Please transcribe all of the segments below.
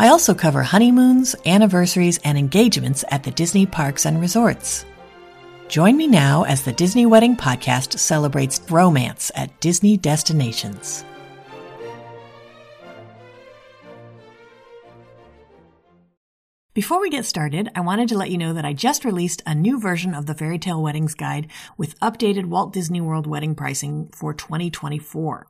I also cover honeymoons, anniversaries, and engagements at the Disney parks and resorts. Join me now as the Disney Wedding Podcast celebrates romance at Disney destinations. Before we get started, I wanted to let you know that I just released a new version of the Fairy Tale Weddings Guide with updated Walt Disney World wedding pricing for 2024.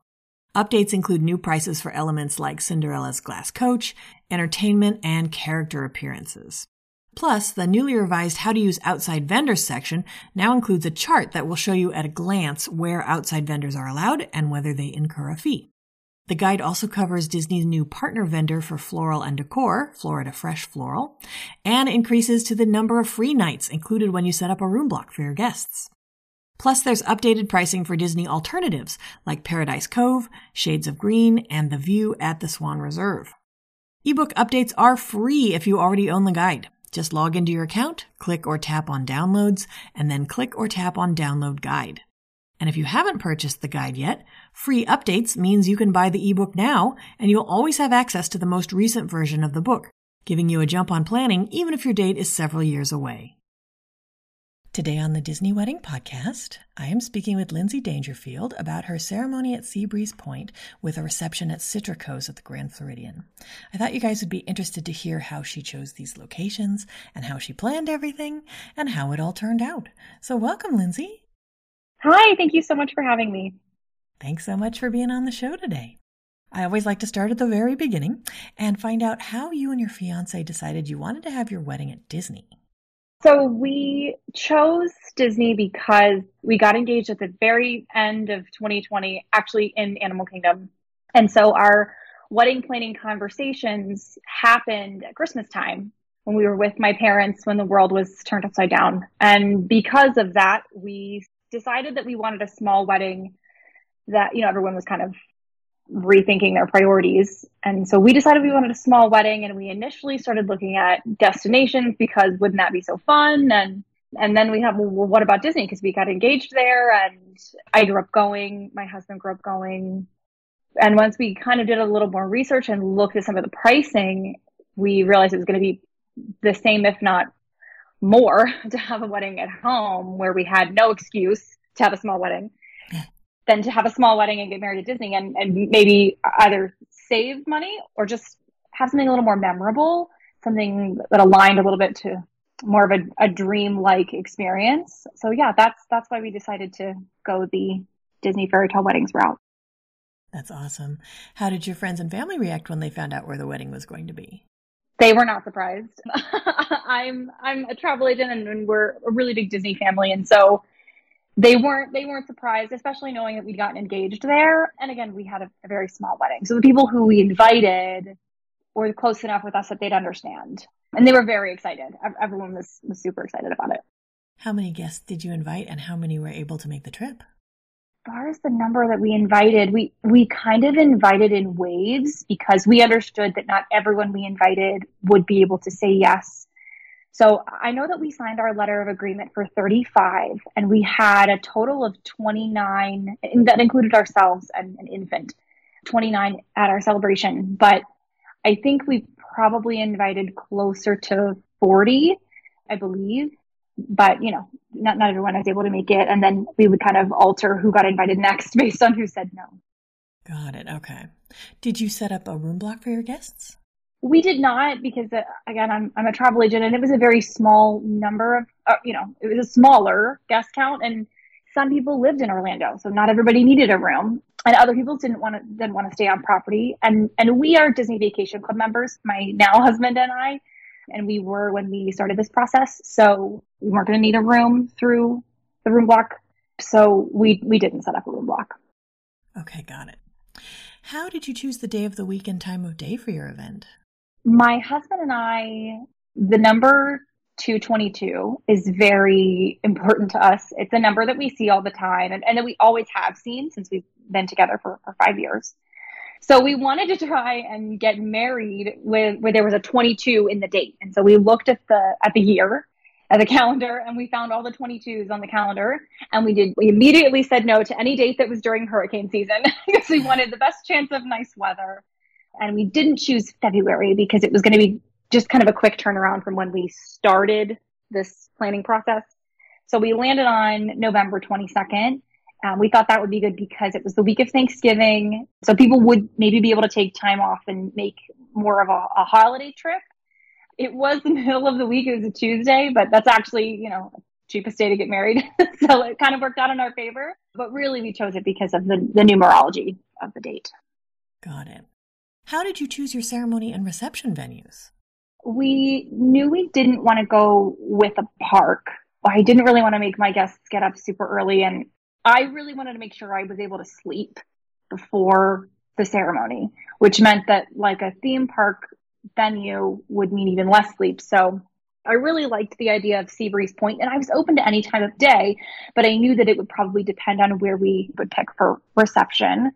Updates include new prices for elements like Cinderella's glass coach, entertainment, and character appearances. Plus, the newly revised How to Use Outside Vendors section now includes a chart that will show you at a glance where outside vendors are allowed and whether they incur a fee. The guide also covers Disney's new partner vendor for floral and decor, Florida Fresh Floral, and increases to the number of free nights included when you set up a room block for your guests. Plus, there's updated pricing for Disney alternatives like Paradise Cove, Shades of Green, and The View at the Swan Reserve. Ebook updates are free if you already own the guide. Just log into your account, click or tap on downloads, and then click or tap on download guide. And if you haven't purchased the guide yet, free updates means you can buy the ebook now and you'll always have access to the most recent version of the book, giving you a jump on planning even if your date is several years away. Today on the Disney Wedding Podcast, I am speaking with Lyndsey Dangerfield about her ceremony at Seabreeze Point with a reception at Citricos at the Grand Floridian. I thought you guys would be interested to hear how she chose these locations and how she planned everything and how it all turned out. So, welcome, Lyndsey. Hi, thank you so much for having me. Thanks so much for being on the show today. I always like to start at the very beginning and find out how you and your fiance decided you wanted to have your wedding at Disney. So we chose Disney because we got engaged at the very end of 2020, actually in Animal Kingdom. And so our wedding planning conversations happened at Christmas time when we were with my parents when the world was turned upside down. And because of that, we decided that we wanted a small wedding that, you know, everyone was kind of rethinking their priorities. And so we decided we wanted a small wedding and we initially started looking at destinations because wouldn't that be so fun? And and then we have well, what about Disney? Because we got engaged there and I grew up going, my husband grew up going. And once we kind of did a little more research and looked at some of the pricing, we realized it was going to be the same, if not more, to have a wedding at home where we had no excuse to have a small wedding than to have a small wedding and get married at Disney and, and maybe either save money or just have something a little more memorable, something that aligned a little bit to more of a, a dream like experience. So yeah, that's that's why we decided to go the Disney fairy tale weddings route. That's awesome. How did your friends and family react when they found out where the wedding was going to be? They were not surprised. I'm I'm a travel agent and, and we're a really big Disney family and so they weren't they weren't surprised, especially knowing that we'd gotten engaged there. And again, we had a, a very small wedding, so the people who we invited were close enough with us that they'd understand, and they were very excited. Everyone was was super excited about it. How many guests did you invite, and how many were able to make the trip? As far as the number that we invited, we we kind of invited in waves because we understood that not everyone we invited would be able to say yes so I know that we signed our letter of agreement for 35 and we had a total of 29, and that included ourselves and an infant, 29 at our celebration. But I think we probably invited closer to 40, I believe. But, you know, not, not everyone was able to make it. And then we would kind of alter who got invited next based on who said no. Got it. Okay. Did you set up a room block for your guests? We did not because uh, again, I'm I'm a travel agent, and it was a very small number of uh, you know it was a smaller guest count, and some people lived in Orlando, so not everybody needed a room, and other people didn't want to didn't want to stay on property, and and we are Disney Vacation Club members, my now husband and I, and we were when we started this process, so we weren't going to need a room through the room block, so we we didn't set up a room block. Okay, got it. How did you choose the day of the week and time of day for your event? My husband and I, the number 222 is very important to us. It's a number that we see all the time and, and that we always have seen since we've been together for, for five years. So we wanted to try and get married with where there was a 22 in the date. And so we looked at the at the year at the calendar and we found all the 22s on the calendar and we did we immediately said no to any date that was during hurricane season because we wanted the best chance of nice weather and we didn't choose February because it was going to be just kind of a quick turnaround from when we started this planning process. So we landed on November 22nd. Um, we thought that would be good because it was the week of Thanksgiving. So people would maybe be able to take time off and make more of a, a holiday trip. It was the middle of the week. It was a Tuesday, but that's actually, you know, cheapest day to get married. so it kind of worked out in our favor. But really, we chose it because of the, the numerology of the date. Got it. How did you choose your ceremony and reception venues? we knew we didn't want to go with a park. I didn't really want to make my guests get up super early and I really wanted to make sure I was able to sleep before the ceremony, which meant that like a theme park venue would mean even less sleep. So I really liked the idea of Seabreeze Point and I was open to any time of day, but I knew that it would probably depend on where we would pick for reception.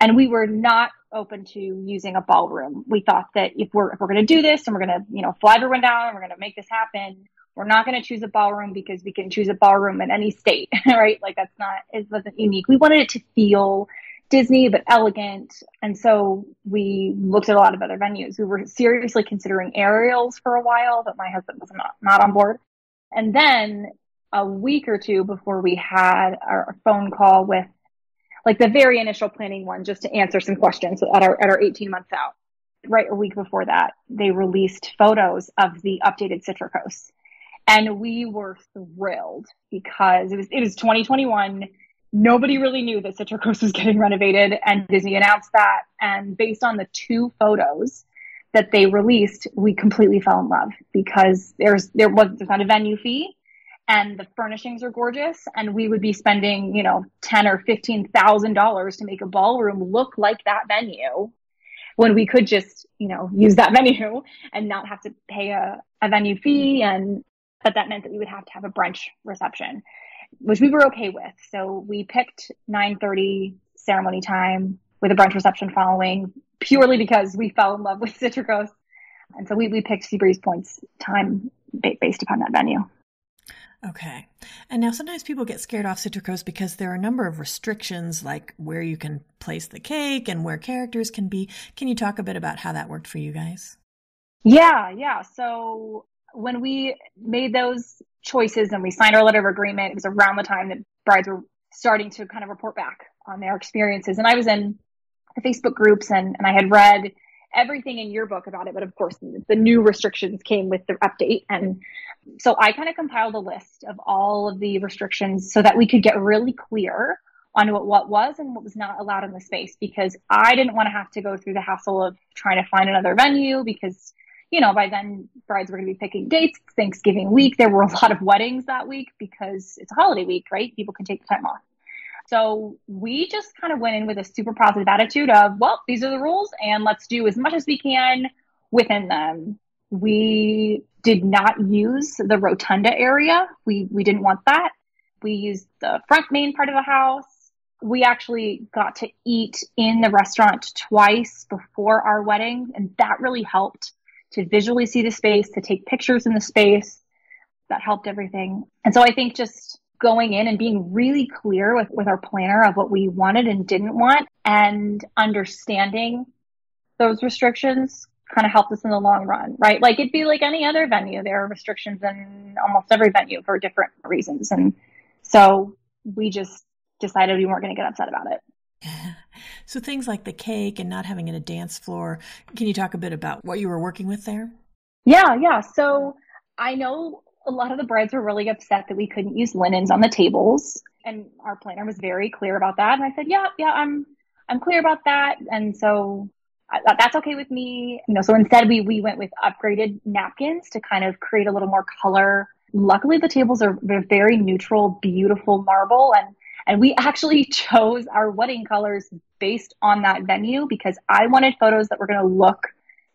And we were not open to using a ballroom. We thought that if we're if we're going to do this and we're going to you know fly everyone down and we're going to make this happen, we're not going to choose a ballroom because we can choose a ballroom in any state, right? Like that's not it wasn't unique. We wanted it to feel Disney but elegant, and so we looked at a lot of other venues. We were seriously considering Ariel's for a while, but my husband was not not on board. And then a week or two before we had our phone call with like the very initial planning one, just to answer some questions at our at our 18 months out. Right a week before that, they released photos of the updated Citra And we were thrilled because it was it was 2021. Nobody really knew that Citra was getting renovated and Disney announced that. And based on the two photos that they released, we completely fell in love because there's there was there's not a venue fee and the furnishings are gorgeous and we would be spending you know ten or fifteen thousand dollars to make a ballroom look like that venue when we could just you know use that venue and not have to pay a, a venue fee. And but that meant that we would have to have a brunch reception which we were okay with. So we picked 9.30 ceremony time with a brunch reception following purely because we fell in love with citricos. And so we, we picked seabreeze point's time based upon that venue Okay. And now sometimes people get scared off Citricos because there are a number of restrictions, like where you can place the cake and where characters can be. Can you talk a bit about how that worked for you guys? Yeah, yeah. So when we made those choices and we signed our letter of agreement, it was around the time that brides were starting to kind of report back on their experiences. And I was in the Facebook groups and, and I had read everything in your book about it, but of course the new restrictions came with the update. And so I kind of compiled a list of all of the restrictions so that we could get really clear on what, what was and what was not allowed in the space because I didn't want to have to go through the hassle of trying to find another venue because, you know, by then brides were going to be picking dates. Thanksgiving week, there were a lot of weddings that week because it's a holiday week, right? People can take the time off. So we just kind of went in with a super positive attitude of, well, these are the rules and let's do as much as we can within them. We did not use the rotunda area. We, we didn't want that. We used the front main part of the house. We actually got to eat in the restaurant twice before our wedding, and that really helped to visually see the space, to take pictures in the space. That helped everything. And so I think just going in and being really clear with, with our planner of what we wanted and didn't want and understanding those restrictions kind of helped us in the long run, right? Like it'd be like any other venue. There are restrictions in almost every venue for different reasons. And so we just decided we weren't going to get upset about it. So things like the cake and not having it a dance floor. Can you talk a bit about what you were working with there? Yeah, yeah. So I know a lot of the brides were really upset that we couldn't use linens on the tables. And our planner was very clear about that. And I said, yeah, yeah, I'm, I'm clear about that. And so Uh, that's okay with me. You know, so instead we, we went with upgraded napkins to kind of create a little more color. Luckily the tables are very neutral, beautiful marble and and we actually chose our wedding colors based on that venue because I wanted photos that were going to look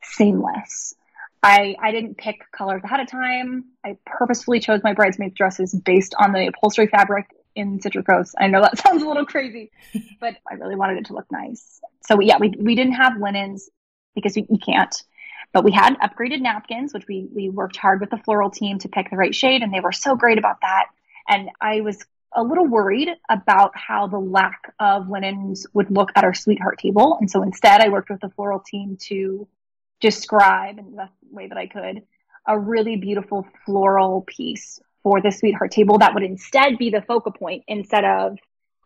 seamless. I, I didn't pick colors ahead of time. I purposefully chose my bridesmaids dresses based on the upholstery fabric in Citricos. I know that sounds a little crazy, but I really wanted it to look nice. So yeah, we, we didn't have linens because we, you can't, but we had upgraded napkins, which we, we worked hard with the floral team to pick the right shade and they were so great about that. And I was a little worried about how the lack of linens would look at our sweetheart table. And so instead I worked with the floral team to describe in the best way that I could a really beautiful floral piece for the sweetheart table that would instead be the focal point instead of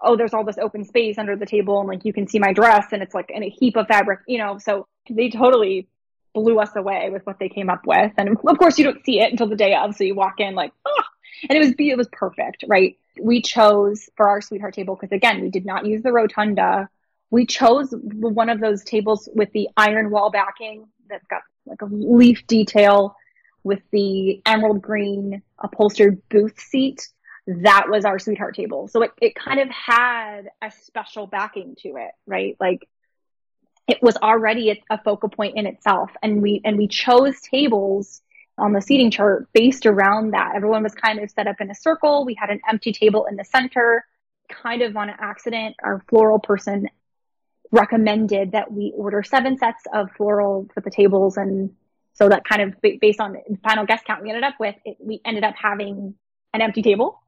oh there's all this open space under the table and like you can see my dress and it's like in a heap of fabric you know? So they totally blew us away with what they came up with. And of course you don't see it until the day of. So you walk in like oh and it was it was perfect right? We chose for our sweetheart table because again we did not use the rotunda. We chose one of those tables with the iron wall backing that's got like a leaf detail with the emerald green upholstered booth seat. That was our sweetheart table. So it, it kind of had a special backing to it, right? Like it was already a, a focal point in itself. And we, and we chose tables on the seating chart based around that. Everyone was kind of set up in a circle. We had an empty table in the center, kind of on an accident. Our floral person recommended that we order seven sets of floral for the tables and so that kind of based on the final guest count we ended up with, it, we ended up having an empty table.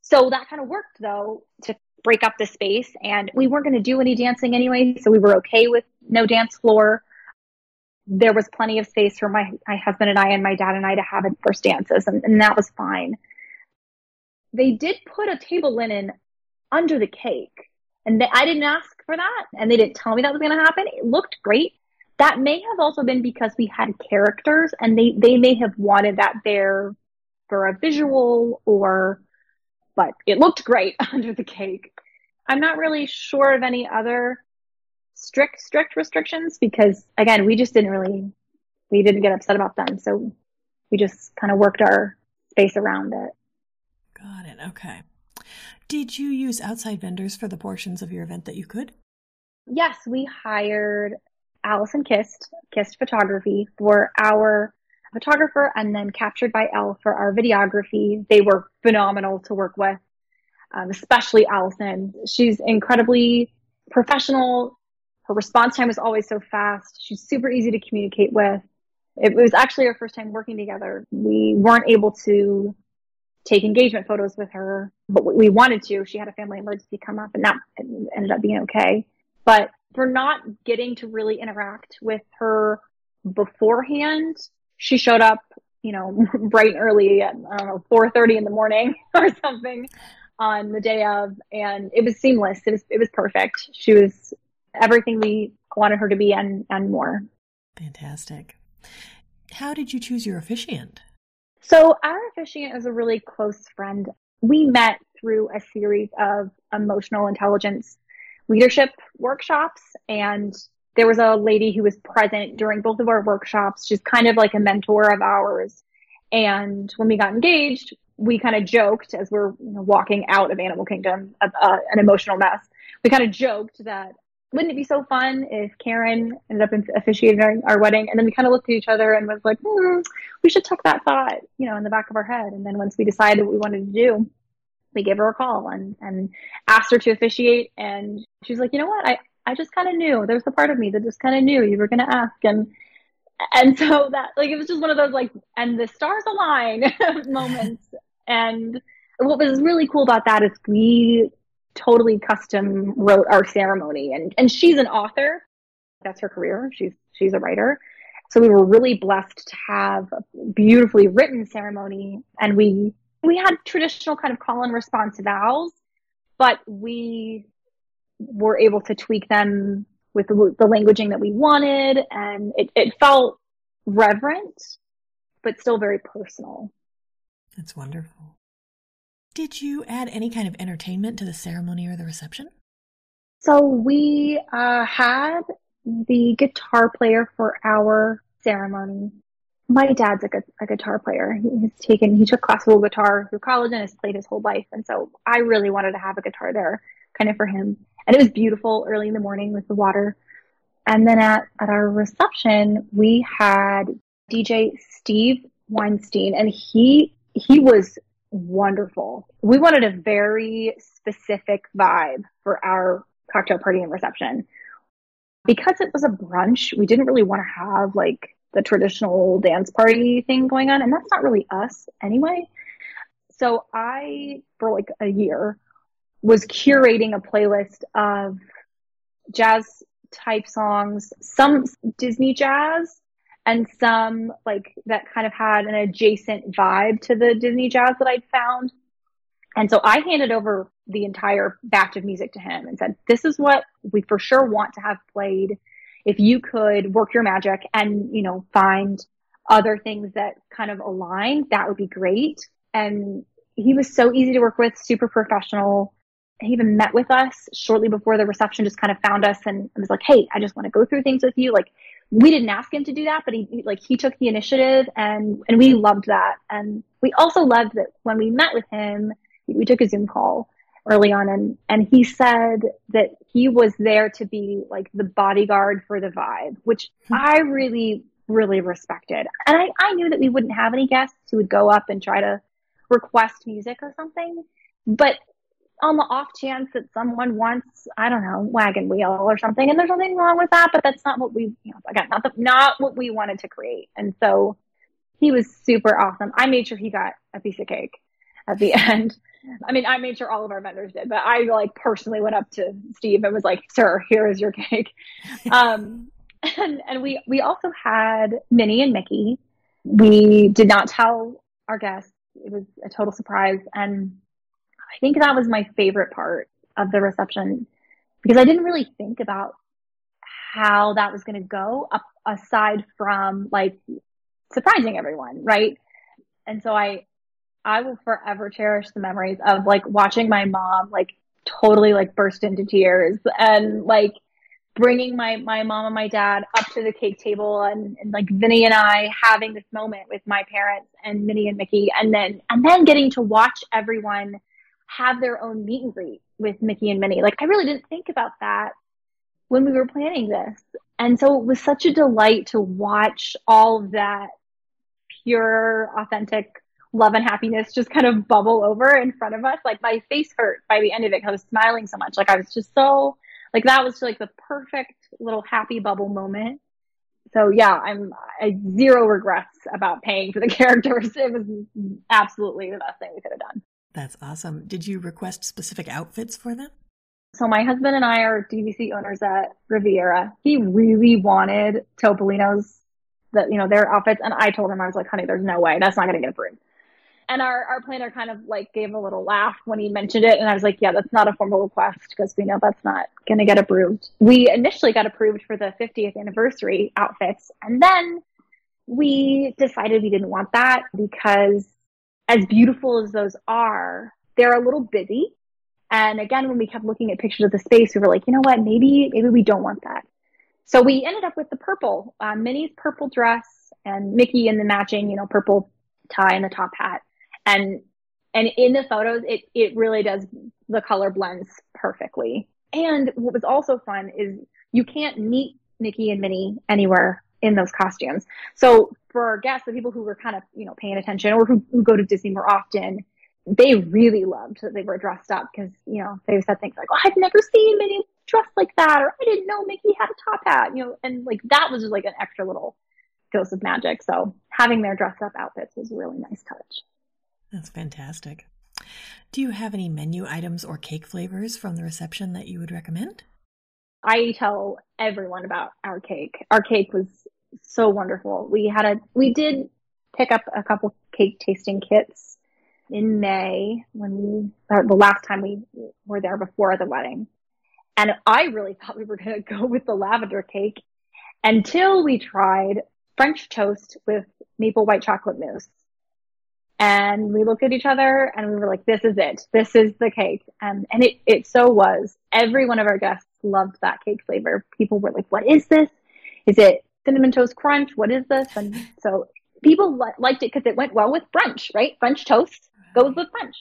So that kind of worked though to break up the space and we weren't going to do any dancing anyway. So we were okay with no dance floor. There was plenty of space for my, my husband and I and my dad and I to have first dances and, and that was fine. They did put a table linen under the cake and they, I didn't ask for that and they didn't tell me that was going to happen. It looked great that may have also been because we had characters and they, they may have wanted that there for a visual or, but it looked great under the cake. I'm not really sure of any other strict, strict restrictions because again, we just didn't really, we didn't get upset about them. So we just kind of worked our space around it. Got it. Okay. Did you use outside vendors for the portions of your event that you could? Yes, we hired Allison Kist, Kist Photography, for our photographer, and then Captured by Elle for our videography. They were phenomenal to work with, um, especially Allison. She's incredibly professional. Her response time was always so fast. She's super easy to communicate with. It was actually our first time working together. We weren't able to take engagement photos with her, but we wanted to. She had a family emergency come up and that ended up being okay. But for not getting to really interact with her beforehand, she showed up, you know, bright and early at, I don't know, 4.30 in the morning or something on the day of. And it was seamless. It was, it was perfect. She was everything we wanted her to be and, and more. Fantastic. How did you choose your officiant? So our officiant is a really close friend. We met through a series of emotional intelligence leadership workshops and there was a lady who was present during both of our workshops. She's kind of like a mentor of ours. And when we got engaged, we kind of joked as we're you know, walking out of Animal Kingdom, uh, uh, an emotional mess. We kind of joked that wouldn't it be so fun if Karen ended up officiating our wedding? And then we kind of looked at each other and was like, hmm, we should tuck that thought, you know, in the back of our head. And then once we decided what we wanted to do, we gave her a call and, and asked her to officiate. And she was like, you know what? I, I just kind of knew there's a part of me that just kind of knew you were going to ask. And, and so that, like, it was just one of those, like, and the stars align moments. And what was really cool about that is we totally custom wrote our ceremony and, and she's an author. That's her career. She's, she's a writer. So we were really blessed to have a beautifully written ceremony and we we had traditional kind of call and response vows, but we were able to tweak them with the, the languaging that we wanted. And it, it felt reverent, but still very personal. That's wonderful. Did you add any kind of entertainment to the ceremony or the reception? So we uh, had the guitar player for our ceremony my dad's a, a guitar player. He's taken, he took classical guitar through college and has played his whole life. And so I really wanted to have a guitar there kind of for him. And it was beautiful early in the morning with the water. And then at, at our reception, we had DJ Steve Weinstein, and he he was wonderful. We wanted a very specific vibe for our cocktail party and reception. Because it was a brunch, we didn't really want to have like the traditional dance party thing going on, and that's not really us anyway. So I, for like a year, was curating a playlist of jazz type songs, some Disney jazz, and some like that kind of had an adjacent vibe to the Disney jazz that I'd found. And so I handed over the entire batch of music to him and said, this is what we for sure want to have played. If you could work your magic and, you know, find other things that kind of align, that would be great. And he was so easy to work with, super professional. He even met with us shortly before the reception, just kind of found us and was like, Hey, I just want to go through things with you. Like we didn't ask him to do that, but he like he took the initiative and and we loved that. And we also loved that when we met with him, we took a Zoom call early on and and he said that he was there to be like the bodyguard for the vibe, which hmm. I really really respected. And I, I knew that we wouldn't have any guests who would go up and try to request music or something. But on the off chance that someone wants, I don't know, wagon wheel or something, and there's nothing wrong with that, but that's not what we, you know, again, not the, not what we wanted to create. And so he was super awesome. I made sure he got a piece of cake at the end. I mean, I made sure all of our vendors did, but I like personally went up to Steve and was like, "Sir, here is your cake." um, and and we we also had Minnie and Mickey. We did not tell our guests. It was a total surprise, and I think that was my favorite part of the reception because I didn't really think about how that was going to go up aside from like surprising everyone, right? And so I I will forever cherish the memories of like watching my mom like totally like burst into tears and like bringing my my mom and my dad up to the cake table and, and like Vinny and I having this moment with my parents and Minnie and Mickey and then and then getting to watch everyone have their own meet and greet with Mickey and Minnie. Like I really didn't think about that when we were planning this. And so it was such a delight to watch all of that pure, authentic love and happiness just kind of bubble over in front of us. Like my face hurt by the end of it. Because I was smiling so much. Like I was just so like that was like the perfect little happy bubble moment. So yeah, I'm I zero regrets about paying for the characters. It was absolutely the best thing we could have done. That's awesome. Did you request specific outfits for them? So my husband and I are DVC owners at Riviera. He really wanted Topolino's that you know their outfits, and I told him I was like, "Honey, there's no way that's not going to get approved." And our our planner kind of like gave a little laugh when he mentioned it, and I was like, "Yeah, that's not a formal request because we know that's not going to get approved." We initially got approved for the 50th anniversary outfits, and then we decided we didn't want that because as beautiful as those are, they're a little busy. And again, when we kept looking at pictures of the space, we were like, you know what? Maybe, maybe we don't want that. So we ended up with the purple, uh, Minnie's purple dress and Mickey in the matching, you know, purple tie and the top hat. And, and in the photos, it, it really does, the color blends perfectly. And what was also fun is you can't meet Mickey and Minnie anywhere in those costumes. So for our guests, the people who were kind of, you know, paying attention or who, who go to Disney more often, they really loved that they were dressed up because, you know, they said things like, oh, I've never seen Minnie dressed like that, or I didn't know Mickey had a top hat, you know, and like that was just like an extra little dose of magic. So having their dress up outfits was a really nice touch. That's fantastic. Do you have any menu items or cake flavors from the reception that you would recommend? I tell everyone about our cake. Our cake was so wonderful. We had a, we did pick up a couple cake tasting kits in May when we, the last time we were there before the wedding. And I really thought we were going to go with the lavender cake until we tried French toast with maple white chocolate mousse. And we looked at each other and we were like, this is it. This is the cake. And, and it, it so was. Every one of our guests loved that cake flavor. People were like, what is this? Is it cinnamon toast crunch? What is this? And so people li- liked it because it went well with brunch, right? French toast goes with brunch.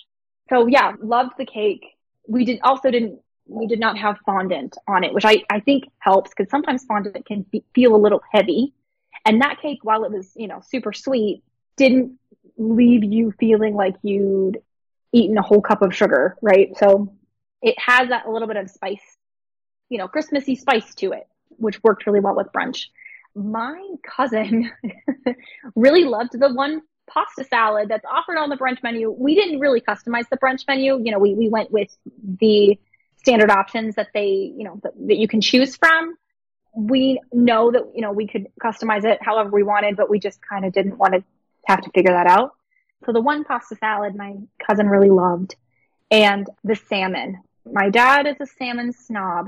So yeah, loved the cake. We did also didn't, we did not have fondant on it, which I, I think helps because sometimes fondant can be, feel a little heavy. And that cake, while it was, you know, super sweet, didn't leave you feeling like you'd eaten a whole cup of sugar, right? So it has that little bit of spice, you know, Christmassy spice to it, which worked really well with brunch. My cousin really loved the one pasta salad that's offered on the brunch menu. We didn't really customize the brunch menu. You know, we, we went with the standard options that they, you know, that, that you can choose from. We know that, you know, we could customize it however we wanted, but we just kind of didn't want to have to figure that out. So the one pasta salad my cousin really loved and the salmon. My dad is a salmon snob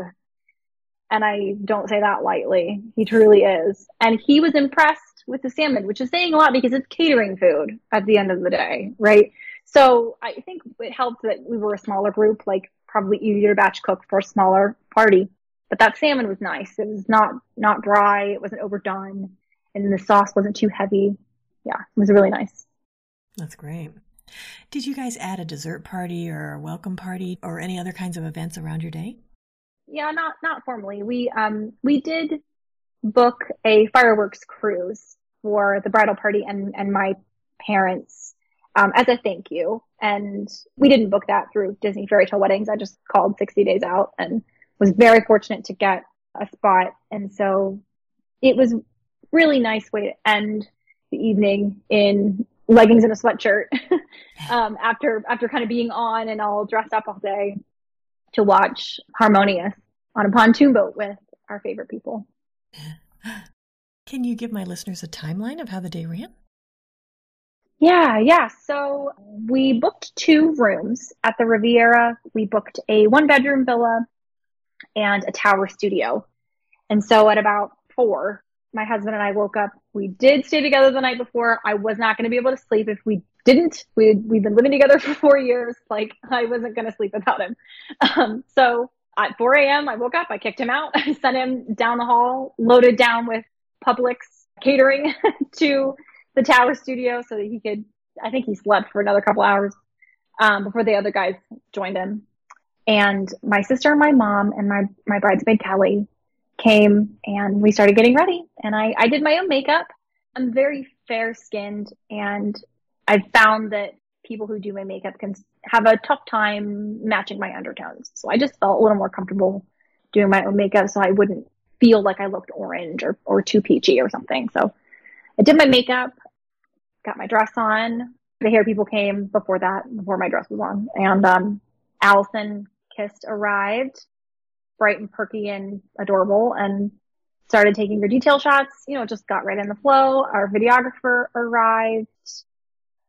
and I don't say that lightly. He truly is. And he was impressed with the salmon, which is saying a lot because it's catering food at the end of the day, right? So I think it helped that we were a smaller group, like probably easier to batch cook for a smaller party. But that salmon was nice. It was not not dry. It wasn't overdone, and the sauce wasn't too heavy. Yeah, it was really nice. That's great. Did you guys add a dessert party or a welcome party or any other kinds of events around your day? Yeah, not not formally. We um we did book a fireworks cruise for the bridal party and and my parents um, as a thank you. And we didn't book that through Disney Fairy Tale Weddings. I just called 60 days out and was very fortunate to get a spot. And so it was really nice way to end the evening in leggings and a sweatshirt um, after after kind of being on and all dressed up all day to watch Harmonious on a pontoon boat with our favorite people. Can you give my listeners a timeline of how the day ran? Yeah, yeah. So we booked two rooms at the Riviera. We booked a one bedroom villa and a tower studio. And so at about four, my husband and I woke up. We did stay together the night before. I was not going to be able to sleep if we didn't. We we've been living together for four years. Like I wasn't going to sleep without him. Um, so at 4 a.m., I woke up. I kicked him out. I sent him down the hall, loaded down with Publix catering to the tower studio so that he could. I think he slept for another couple hours um, before the other guys joined him. And my sister and my mom and my my bridesmaid Kelly came and we started getting ready. And I, I did my own makeup. I'm very fair skinned and I've found that people who do my makeup can have a tough time matching my undertones. So I just felt a little more comfortable doing my own makeup so I wouldn't feel like I looked orange or, or too peachy or something. So I did my makeup, got my dress on. The hair people came before that, before my dress was on. And um, Allison Kist arrived bright and perky and adorable and started taking her detail shots. You know, just got right in the flow. Our videographer arrived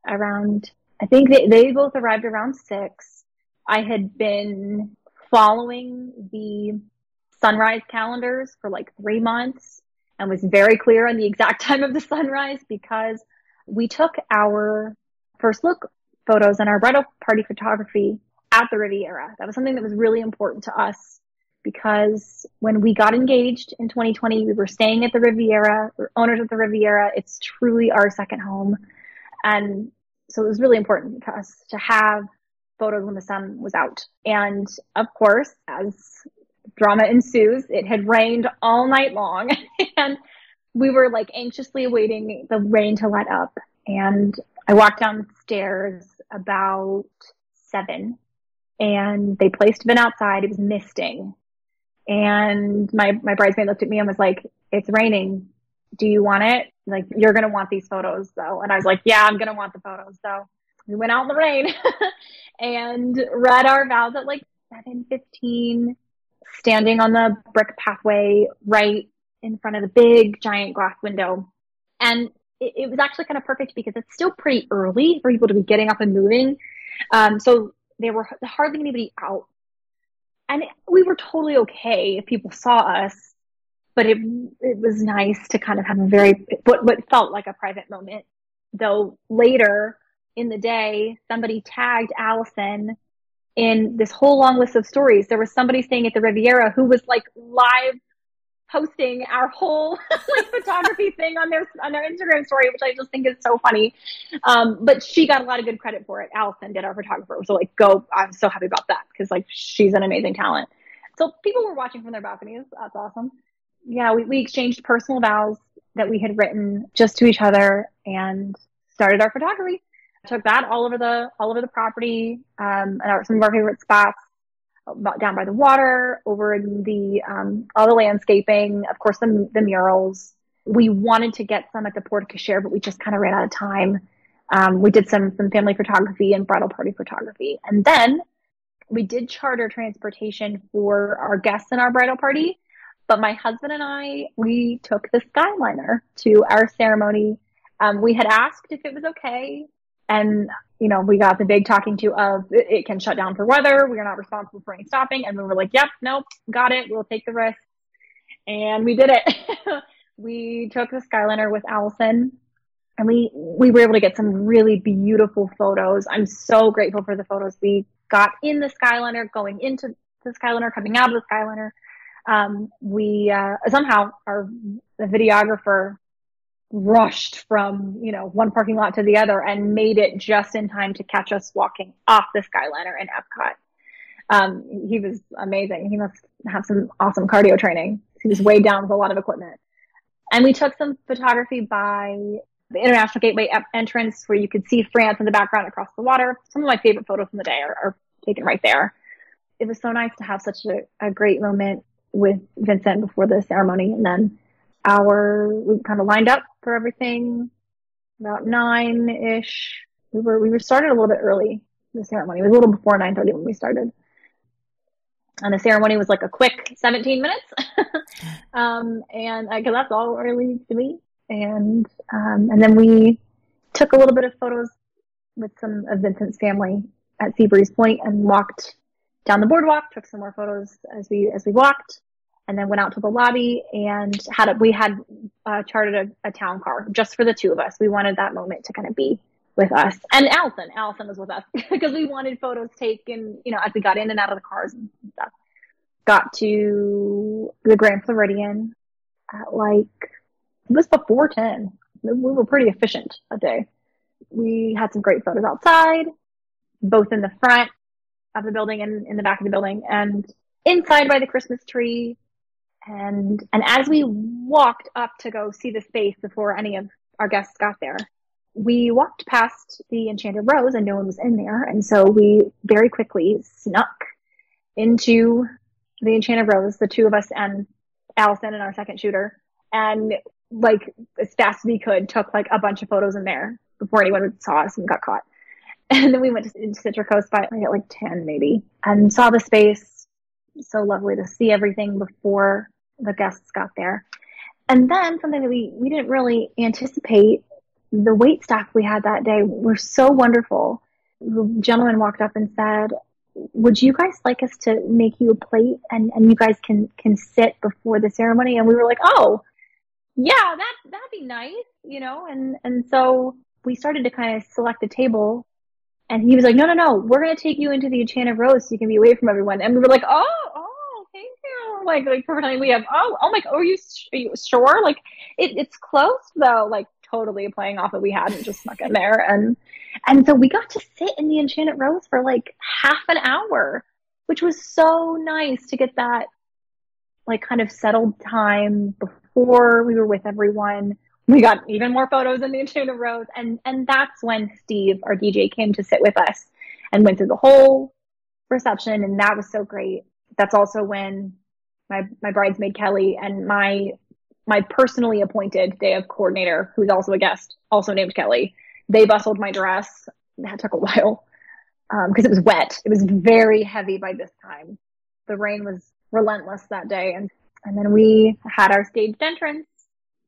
around, I think they, they both arrived around six. I had been following the sunrise calendars for like three months and was very clear on the exact time of the sunrise because we took our first look photos and our bridal party photography at the Riviera. That was something that was really important to us because when we got engaged in 2020, we were staying at the Riviera, we are owners of the Riviera. It's truly our second home. And so it was really important to us to have photos when the sun was out. And of course, as drama ensues, it had rained all night long and we were like anxiously awaiting the rain to let up. And I walked downstairs about seven and they placed Vin outside. It was misting and my, my bridesmaid looked at me and was like, it's raining. Do you want it? Like, you're going to want these photos though. And I was like, yeah, I'm going to want the photos. So we went out in the rain and read our vows at like 715, standing on the brick pathway right in front of the big giant glass window. And it, it was actually kind of perfect because it's still pretty early for people to be getting up and moving. Um, so there were hardly anybody out and we were totally okay if people saw us, but it it was nice to kind of have a very what what felt like a private moment. Though later in the day, somebody tagged Allison in this whole long list of stories. There was somebody staying at the Riviera who was like live posting our whole like photography thing on their on their Instagram story, which I just think is so funny. Um, but she got a lot of good credit for it. Allison did our photographer, so like go. I'm so happy about that because like she's an amazing talent. So people were watching from their balconies. That's awesome. yeah, we, we exchanged personal vows that we had written just to each other and started our photography. Took that all over the all over the property, um, and our, some of our favorite spots down by the water, over in the um, all the landscaping, of course the the murals. We wanted to get some at the Port of Cochere, but we just kind of ran out of time. Um, we did some some family photography and bridal party photography, and then we did charter transportation for our guests in our bridal party. But my husband and I, we took the Skyliner to our ceremony. Um, we had asked if it was okay. And, you know, we got the big talking to of it, it can shut down for weather. We are not responsible for any stopping. And we were like, yep, nope, got it. We'll take the risk. And we did it. we took the Skyliner with Allison and we, we were able to get some really beautiful photos. I'm so grateful for the photos we got in the Skyliner, going into the Skyliner, coming out of the Skyliner um, we uh, somehow our the videographer rushed from you know one parking lot to the other and made it just in time to catch us walking off the Skyliner in Epcot. Um, he was amazing. He must have some awesome cardio training. He was weighed down with a lot of equipment. And we took some photography by the International Gateway entrance where you could see France in the background across the water. Some of my favorite photos from the day are, are taken right there. It was so nice to have such a, a great moment with Vincent before the ceremony. And then our, we kind of lined up for everything about nine ish. We were, we were started a little bit early. The ceremony it was a little before 9.30 when we started. And the ceremony was like a quick 17 minutes. um, and I, cause that's all really to be. And, um, and then we took a little bit of photos with some of Vincent's family at Seabreeze Point and walked down the boardwalk, took some more photos as we, as we walked and then went out to the lobby and had a, we had uh, chartered a, a, town car just for the two of us. We wanted that moment to kind of be with us and Allison. Allison was with us because we wanted photos taken, you know, as we got in and out of the cars and stuff. Got to the Grand Floridian at like it was before ten. We were pretty efficient that day. We had some great photos outside, both in the front of the building and in the back of the building, and inside by the Christmas tree and, and as we walked up to go see the space before any of our guests got there, we walked past the Enchanted Rose and no one was in there. And so we very quickly snuck into the Enchanted Rose, the two of us and Allison and our second shooter. And like as fast as we could, took like a bunch of photos in there before anyone saw us and got caught. And then we went to, Citricos by like, at like 10 maybe and saw the space. So lovely to see everything before the guests got there. And then something that we, we didn't really anticipate, the wait staff we had that day were so wonderful. The gentleman walked up and said, would you guys like us to make you a plate and, and you guys can, can sit before the ceremony? And we were like, oh, yeah, that, that'd be nice, you know? And, and so we started to kind of select a table and he was like, no, no, no, we're going to take you into the Enchanted Rose so you can be away from everyone. And we were like, oh, oh, thank you. Like, like pretending we have, oh, oh my, are you, are you sure? Like, it, it's closed though, like totally playing off that we hadn't just snuck in there. And, and so we got to sit in the Enchanted Rose for like half an hour, which was so nice to get that like kind of settled time we were with everyone. We got even more photos in the Enchanted Rose. And, and that's when Steve, our DJ, came to sit with us and went through the whole reception. And that was so great that's also when my my bridesmaid Kelly and my my personally appointed day of coordinator, who's also a guest, also named Kelly, they bustled my dress. That took a while because um, it was wet. It was very heavy by this time. The rain was relentless that day, and and then we had our staged entrance.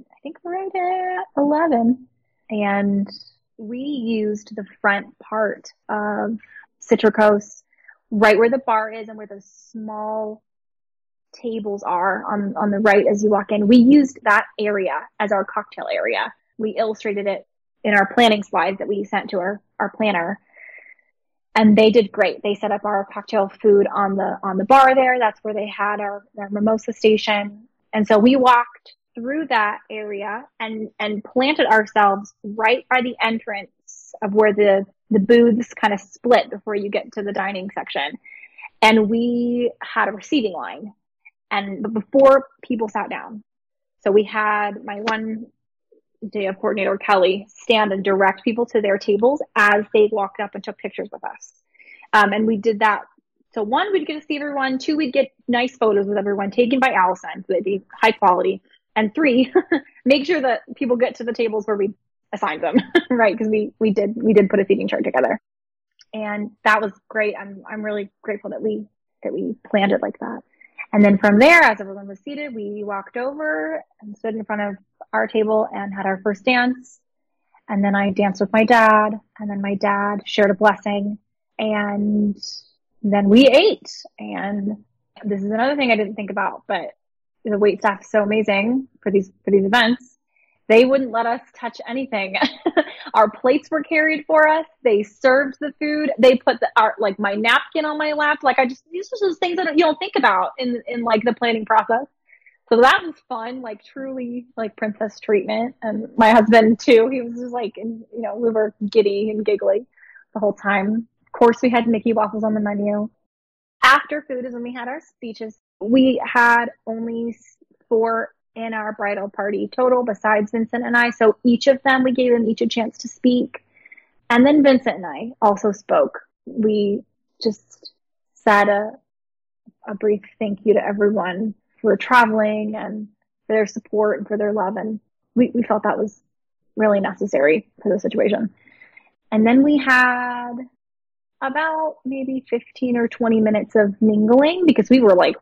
I think right at eleven, and we used the front part of Citricos right where the bar is and where the small tables are on, on the right as you walk in. We used that area as our cocktail area. We illustrated it in our planning slides that we sent to our, our planner. And they did great. They set up our cocktail food on the on the bar there. That's where they had our, our mimosa station. And so we walked through that area and and planted ourselves right by the entrance of where the the booths kind of split before you get to the dining section. And we had a receiving line. And before people sat down, So we had my one day of coordinator, Kelly, stand and direct people to their tables as they walked up and took pictures with us. Um, and we did that. So one, we'd get to see everyone. Two, we'd get nice photos with everyone taken by Allison. So they'd be high quality. And three, make sure that people get to the tables where we assigned them, right? Because we, we did, we did put a seating chart together and that was great. I'm, I'm really grateful that we, that we planned it like that. And then from there, as everyone was seated, we walked over and stood in front of our table and had our first dance. And then I danced with my dad and then my dad shared a blessing and then we ate. And this is another thing I didn't think about, but the wait staff is so amazing for these, for these events. They wouldn't let us touch anything. our plates were carried for us. They served the food. They put the our like my napkin on my lap. Like I just these are just things that you don't think about in in like the planning process. So that was fun, like truly like princess treatment. And my husband too, he was just like, and, you know, we were giddy and giggly the whole time. Of course, we had Mickey waffles on the menu. After food is when we had our speeches. We had only four in our bridal party total besides Vincent and I. So each of them, we gave them each a chance to speak. And then Vincent and I also spoke. We just said a, a brief thank you to everyone for traveling and for their support and for their love. And we, we felt that was really necessary for the situation. And then we had about maybe 15 or 20 minutes of mingling because we were like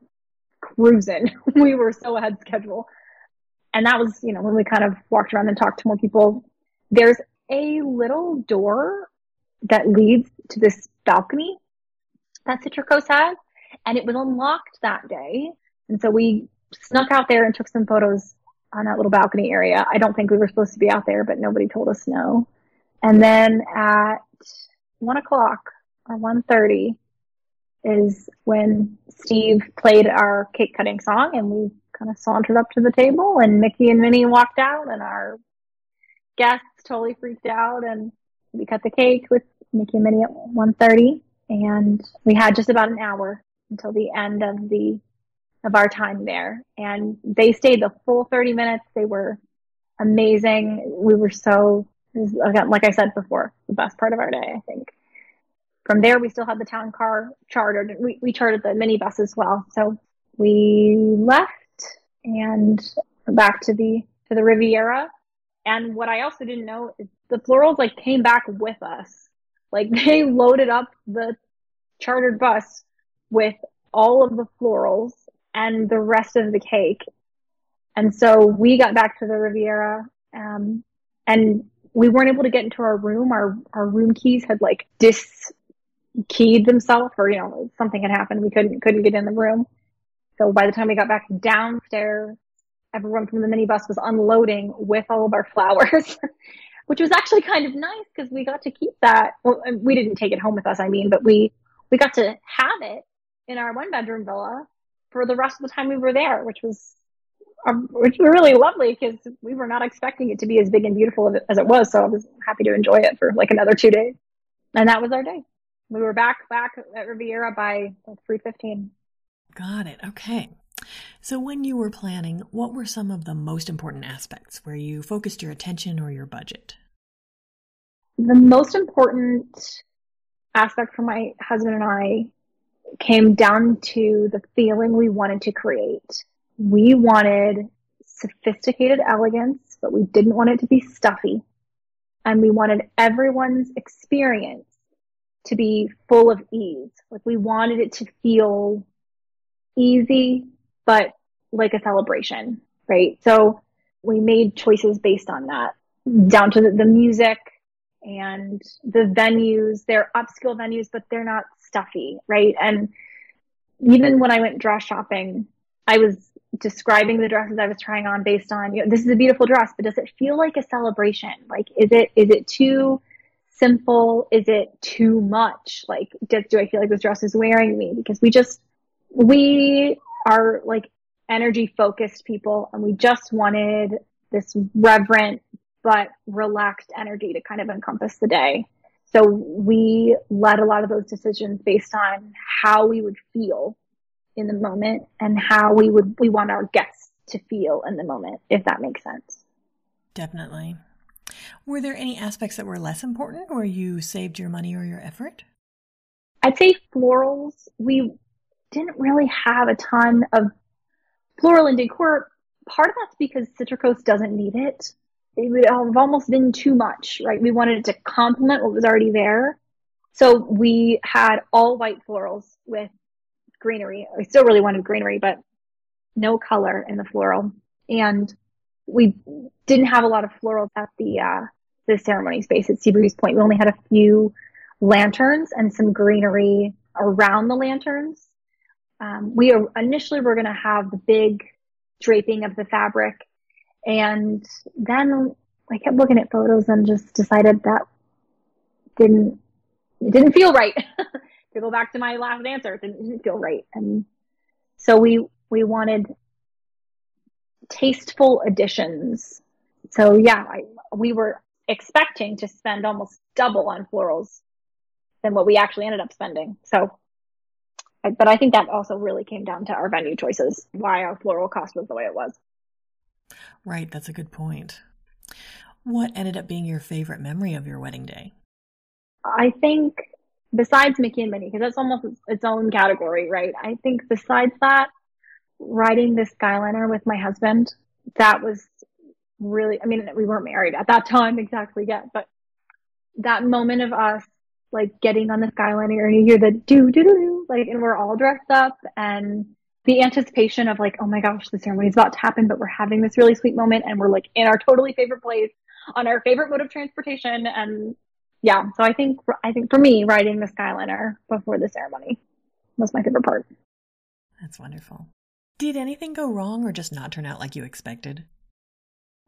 cruising. we were so ahead schedule and that was, you know, when we kind of walked around and talked to more people. There's a little door that leads to this balcony that Citricos has, and it was unlocked that day. And so we snuck out there and took some photos on that little balcony area. I don't think we were supposed to be out there, but nobody told us no. And then at one o'clock or one thirty is when Steve played our cake cutting song and we kind of sauntered up to the table and Mickey and Minnie walked out and our guests totally freaked out and we cut the cake with Mickey and Minnie at 1.30 and we had just about an hour until the end of the of our time there. And they stayed the full 30 minutes. They were amazing. We were so like i said before the best part of our day i think. From there we still had the town car chartered. We, we chartered the minibus as well. So we left and back to the to the Riviera. And what I also didn't know is the florals like came back with us. Like they loaded up the chartered bus with all of the florals and the rest of the cake. And so we got back to the Riviera, um, and we weren't able to get into our room. Our, our room keys had like dis keyed themselves or, you know, something had happened. We couldn't, couldn't get in the room. So by the time we got back downstairs, everyone from the minibus was unloading with all of our flowers, which was actually kind of nice because we got to keep that. Well, we didn't take it home with us, I mean, but we, we got to have it in our one bedroom villa for the rest of the time we were there, which was, um, which was really lovely because we were not expecting it to be as big and beautiful as it was. So I was happy to enjoy it for like another two days. And that was our day. We were back, back at Riviera by like 315. Got it. Okay. So, when you were planning, what were some of the most important aspects where you focused your attention or your budget? The most important aspect for my husband and I came down to the feeling we wanted to create. We wanted sophisticated elegance, but we didn't want it to be stuffy. And we wanted everyone's experience to be full of ease. Like we wanted it to feel easy, but like a celebration, right? So we made choices based on that down to the, music and the venues. They're upscale venues, but they're not stuffy, right? And even when I went dress shopping, I was describing the dresses I was trying on based on, you know, this is a beautiful dress, but does it feel like a celebration? Like, is it, is it too simple? Is it too much? Like, does, do I feel like this dress is wearing me? Because we just, we are like energy focused people and we just wanted this reverent but relaxed energy to kind of encompass the day. So we led a lot of those decisions based on how we would feel in the moment and how we would, we want our guests to feel in the moment, if that makes sense. Definitely. Were there any aspects that were less important where you saved your money or your effort? I'd say florals. We didn't really have a ton of floral and decor. Part of that's because Citricos doesn't need it. It would have almost been too much, right? We wanted it to complement what was already there. So we had all white florals with greenery. I still really wanted greenery, but no color in the floral. And we didn't have a lot of florals at the uh, the ceremony space at Sea Breeze Point. We only had a few lanterns and some greenery around the lanterns. Um, we are initially were going to have the big draping of the fabric, and then I kept looking at photos and just decided that didn't it didn't feel right. to go back to my last answer, it didn't feel right, and so we we wanted tasteful additions. So yeah, I, we were expecting to spend almost double on florals than what we actually ended up spending. So, but I think that also really came down to our venue choices, why our floral cost was the way it was. Right, that's a good point. What ended up being your favorite memory of your wedding day? I think besides Mickey and Minnie, because that's almost its own category, right? I think besides that, riding the Skyliner with my husband, that was really, I mean, we weren't married at that time exactly yet, but that moment of us like getting on the Skyliner and you hear the do do do like, and we're all dressed up and the anticipation of like, oh my gosh, the ceremony is about to happen, but we're having this really sweet moment and we're like in our totally favorite place on our favorite mode of transportation. And yeah, so I think, I think for me, riding the Skyliner before the ceremony was my favorite part. That's wonderful. Did anything go wrong or just not turn out like you expected?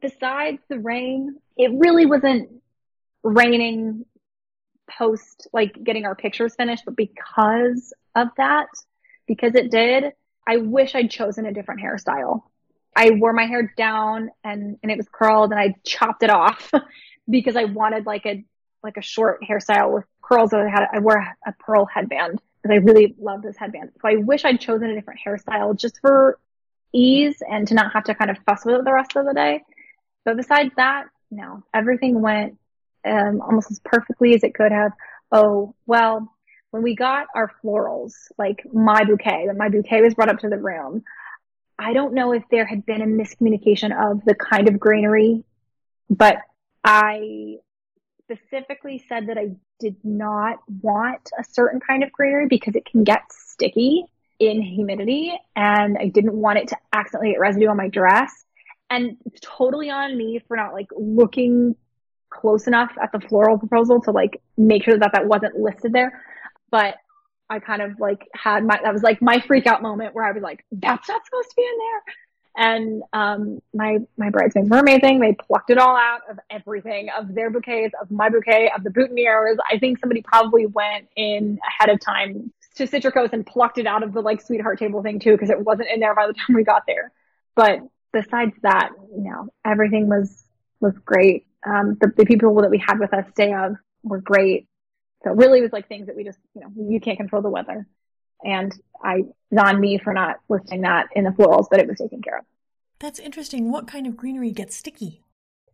Besides the rain, it really wasn't raining post like getting our pictures finished, but because of that, because it did, I wish I'd chosen a different hairstyle. I wore my hair down and, and it was curled and I chopped it off because I wanted like a like a short hairstyle with curls. I had I wore a pearl headband because I really love this headband. So I wish I'd chosen a different hairstyle just for ease and to not have to kind of fuss with it the rest of the day. But besides that, no, everything went um, almost as perfectly as it could have. Oh, well, when we got our florals, like my bouquet, when my bouquet was brought up to the room, I don't know if there had been a miscommunication of the kind of greenery, but I specifically said that I did not want a certain kind of greenery because it can get sticky in humidity and I didn't want it to accidentally get residue on my dress. And it's totally on me for not like looking close enough at the floral proposal to like make sure that that wasn't listed there. But I kind of like had my, that was like my freak out moment where I was like, that's not supposed to be in there. And um, my my bridesmaids were amazing. They plucked it all out of everything, of their bouquets, of my bouquet, of the boutonnieres. I think somebody probably went in ahead of time to Citricos and plucked it out of the like sweetheart table thing too, because it wasn't in there by the time we got there. But besides that, you know, everything was was great. Um, the, the people that we had with us day of were great. So really, it was like things that we just, you know, you can't control the weather and I it's on me for not listing that in the florals, but it was taken care of. That's interesting. What kind of greenery gets sticky?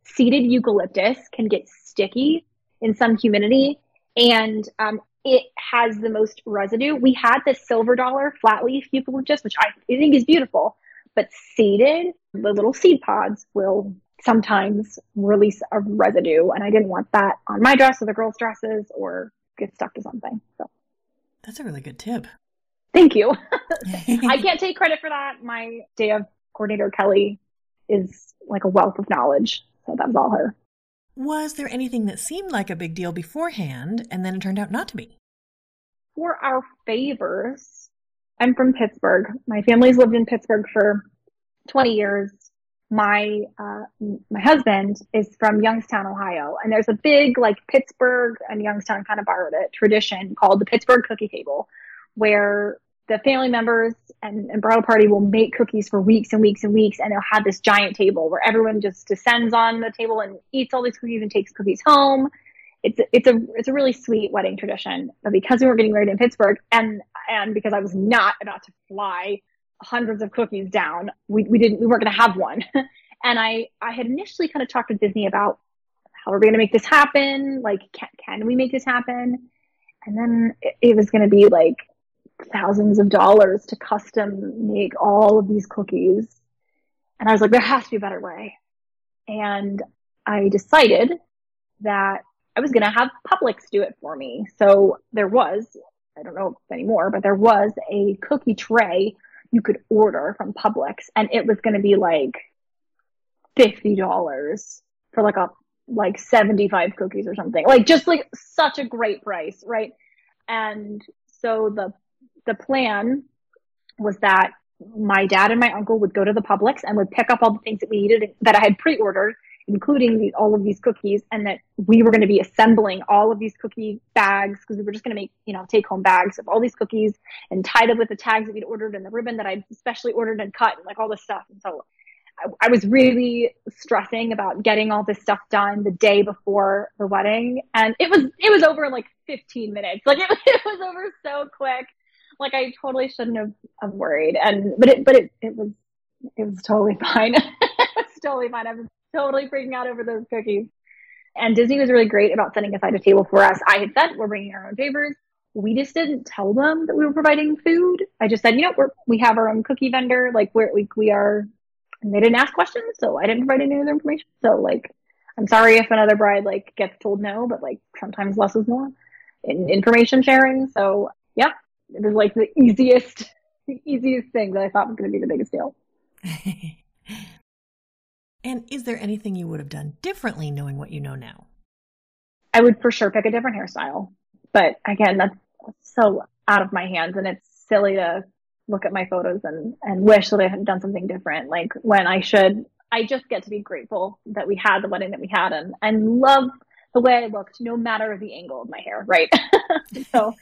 Seeded eucalyptus can get sticky in some humidity, and um, it has the most residue. We had the silver dollar flat leaf eucalyptus, which I think is beautiful, but seeded, the little seed pods will sometimes release a residue, and I didn't want that on my dress or the girls' dresses or get stuck to something. So that's a really good tip. Thank you. I can't take credit for that. My day of coordinator, Kelly, is like a wealth of knowledge. So that was all her. Was there anything that seemed like a big deal beforehand and then it turned out not to be? For our favors, I'm from Pittsburgh. My family's lived in Pittsburgh for 20 years. My uh, my husband is from Youngstown, Ohio, and there's a big like Pittsburgh and Youngstown kind of borrowed it tradition called the Pittsburgh Cookie Table, where the family members and, and bridal party will make cookies for weeks and weeks and weeks and they'll have this giant table where everyone just descends on the table and eats all these cookies and takes cookies home. It's it's a it's a really sweet wedding tradition but because we were getting married in pittsburgh and and because i was not about to fly hundreds of cookies down. We, we didn't, we weren't going to have one. and I, I had initially kind of talked to Disney about how are we going to make this happen? Like, can, can we make this happen? And then it, it was going to be like thousands of dollars to custom make all of these cookies. And I was like, there has to be a better way. And I decided that I was going to have Publix do it for me. So there was, I don't know anymore, but there was a cookie tray you could order from Publix and it was going to be like $50 for like a, like 75 cookies or something. Like just like such a great price, right? And so the, the plan was that my dad and my uncle would go to the Publix and would pick up all the things that we needed that I had pre-ordered including these, all of these cookies and that we were going to be assembling all of these cookie bags because we were just going to make, you know, take home bags of all these cookies and tied them with the tags that we'd ordered and the ribbon that I'd specially ordered and cut and like all this stuff. And so I, I was really stressing about getting all this stuff done the day before the wedding. And it was, it was over in like 15 minutes. Like it, it was over so quick. Like I totally shouldn't have, have worried. And, but it, but it, it was, it was totally fine. it was totally fine. I was totally freaking out over those cookies. And Disney was really great about setting aside a table for us. I had said we're bringing our own favors. We just didn't tell them that we were providing food. I just said, you know, we're, we have our own cookie vendor. Like we're, we, we are, and they didn't ask questions. So I didn't provide any other information. So like, I'm sorry if another bride like gets told no, but like sometimes less is more in information sharing. So yeah, it was like the easiest, the easiest thing that I thought was going to be the biggest deal. And is there anything you would have done differently knowing what you know now? I would for sure pick a different hairstyle. But again, that's so out of my hands and it's silly to look at my photos and, and wish that I had done something different. Like when I should, I just get to be grateful that we had the wedding that we had and, and love the way I looked, no matter the angle of my hair, right? so,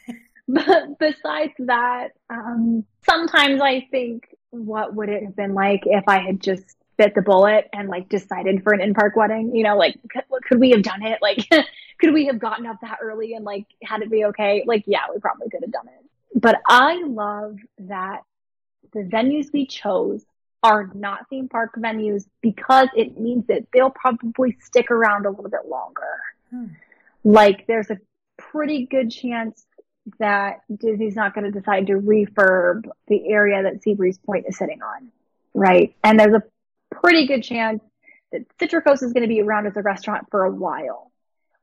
but besides that, um, sometimes I think, what would it have been like if I had just bit the bullet and like decided for an in-park wedding? You know, like could, could we have done it? Like, could we have gotten up that early and like had it be okay? Like, yeah, we probably could have done it. But I love that the venues we chose are not theme park venues because it means that they'll probably stick around a little bit longer. Hmm. Like there's a pretty good chance that Disney's not going to decide to refurb the area that Sea Breeze Point is sitting on. Right. And there's a pretty good chance that Citricos is going to be around as a restaurant for a while.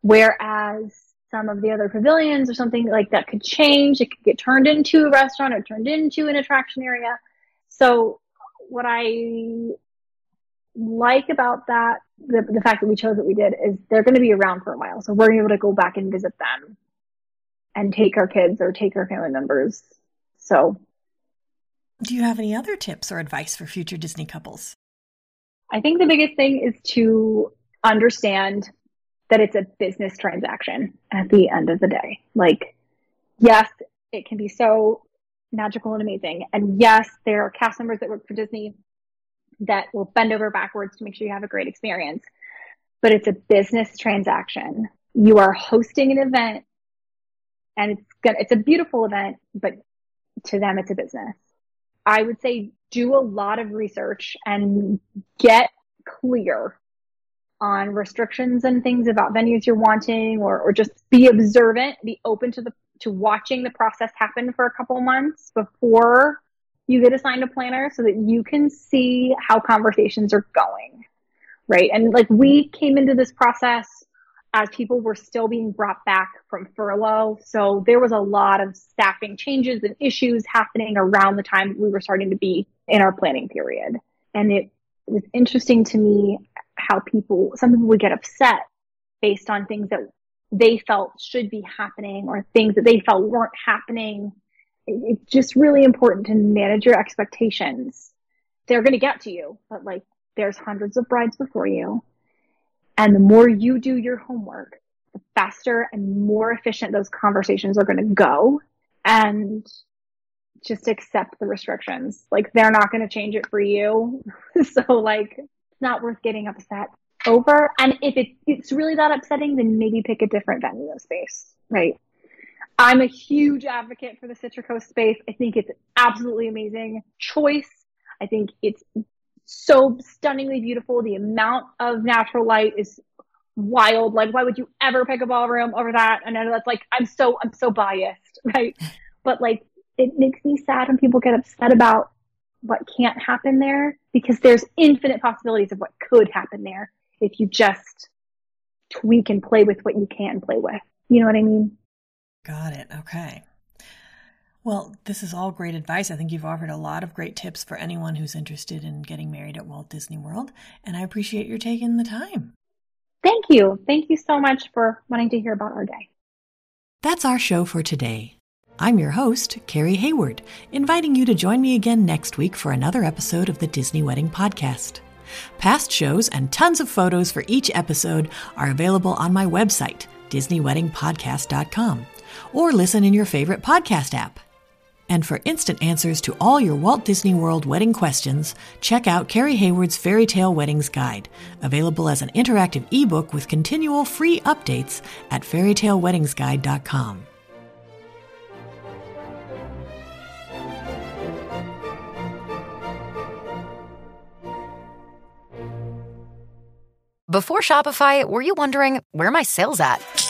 Whereas some of the other pavilions or something like that could change. It could get turned into a restaurant or turned into an attraction area. So what I like about that, the, the fact that we chose what we did is they're going to be around for a while. So we're able to go back and visit them and take our kids or take our family members. So do you have any other tips or advice for future Disney couples? I think the biggest thing is to understand that it's a business transaction at the end of the day. Like, yes, it can be so magical and amazing. And yes, there are cast members that work for Disney that will bend over backwards to make sure you have a great experience. But it's a business transaction. You are hosting an event and it's it's a beautiful event, but to them, it's a business. I would say do a lot of research and get clear on restrictions and things about venues you're wanting or, or just be observant, be open to the to watching the process happen for a couple months before you get assigned a planner so that you can see how conversations are going. Right. And like we came into this process as people were still being brought back from furlough. So there was a lot of staffing changes and issues happening around the time we were starting to be in our planning period. And it was interesting to me how people, some people would get upset based on things that they felt should be happening or things that they felt weren't happening. It's just really important to manage your expectations. They're going to get to you, but like there's hundreds of brides before you and the more you do your homework, the faster and more efficient those conversations are going to go. And just accept the restrictions. Like they're not going to change it for you. so like it's not worth getting upset over. And if it, it's really that upsetting, then maybe pick a different venue space, right? I'm a huge advocate for the Citricos space. I think it's absolutely amazing choice. I think it's so stunningly beautiful. The amount of natural light is wild. Like, why would you ever pick a ballroom over that? And I know that's like, I'm so, I'm so biased, right? But like, it makes me sad when people get upset about what can't happen there because there's infinite possibilities of what could happen there if you just tweak and play with what you can play with. You know what I mean? Got it. Okay. Well, this is all great advice. I think you've offered a lot of great tips for anyone who's interested in getting married at Walt Disney World, and I appreciate your taking the time. Thank you. Thank you so much for wanting to hear about our day. That's our show for today. I'm your host, Carrie Hayward, inviting you to join me again next week for another episode of the Disney Wedding Podcast. Past shows and tons of photos for each episode are available on my website, DisneyWeddingPodcast.com, or listen in your favorite podcast app. And for instant answers to all your Walt Disney World wedding questions, check out Carrie Hayward's Fairy Tale Weddings Guide, available as an interactive ebook with continual free updates at fairytaleweddingsguide.com. Before Shopify, were you wondering where my sales at?